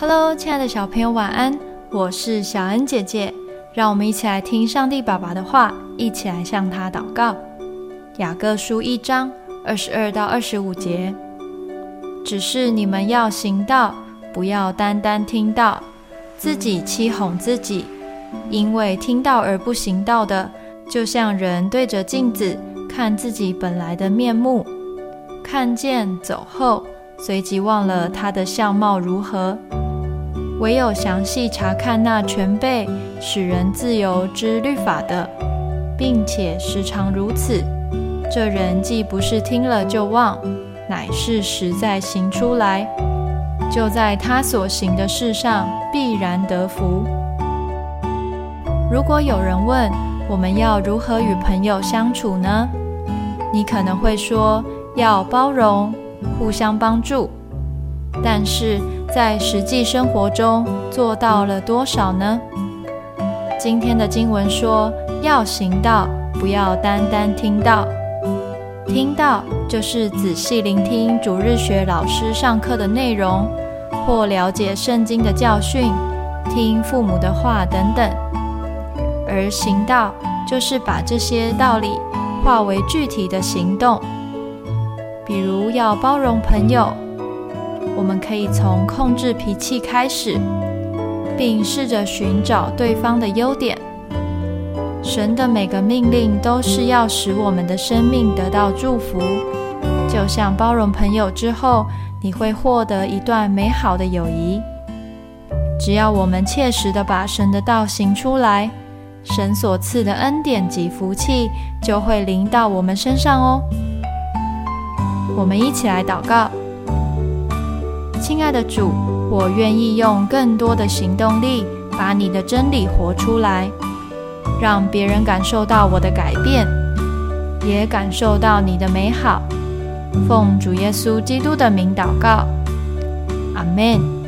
Hello，亲爱的小朋友，晚安！我是小恩姐姐，让我们一起来听上帝爸爸的话，一起来向他祷告。雅各书一章二十二到二十五节，只是你们要行道，不要单单听到，自己欺哄自己，因为听到而不行道的，就像人对着镜子看自己本来的面目，看见走后，随即忘了他的相貌如何。唯有详细查看那全备使人自由之律法的，并且时常如此，这人既不是听了就忘，乃是实在行出来，就在他所行的事上必然得福。如果有人问我们要如何与朋友相处呢？你可能会说要包容，互相帮助，但是。在实际生活中做到了多少呢？今天的经文说要行道，不要单单听到。听到就是仔细聆听主日学老师上课的内容，或了解圣经的教训，听父母的话等等。而行道就是把这些道理化为具体的行动，比如要包容朋友。我们可以从控制脾气开始，并试着寻找对方的优点。神的每个命令都是要使我们的生命得到祝福，就像包容朋友之后，你会获得一段美好的友谊。只要我们切实的把神的道行出来，神所赐的恩典及福气就会临到我们身上哦。我们一起来祷告。亲爱的主，我愿意用更多的行动力，把你的真理活出来，让别人感受到我的改变，也感受到你的美好。奉主耶稣基督的名祷告，阿门。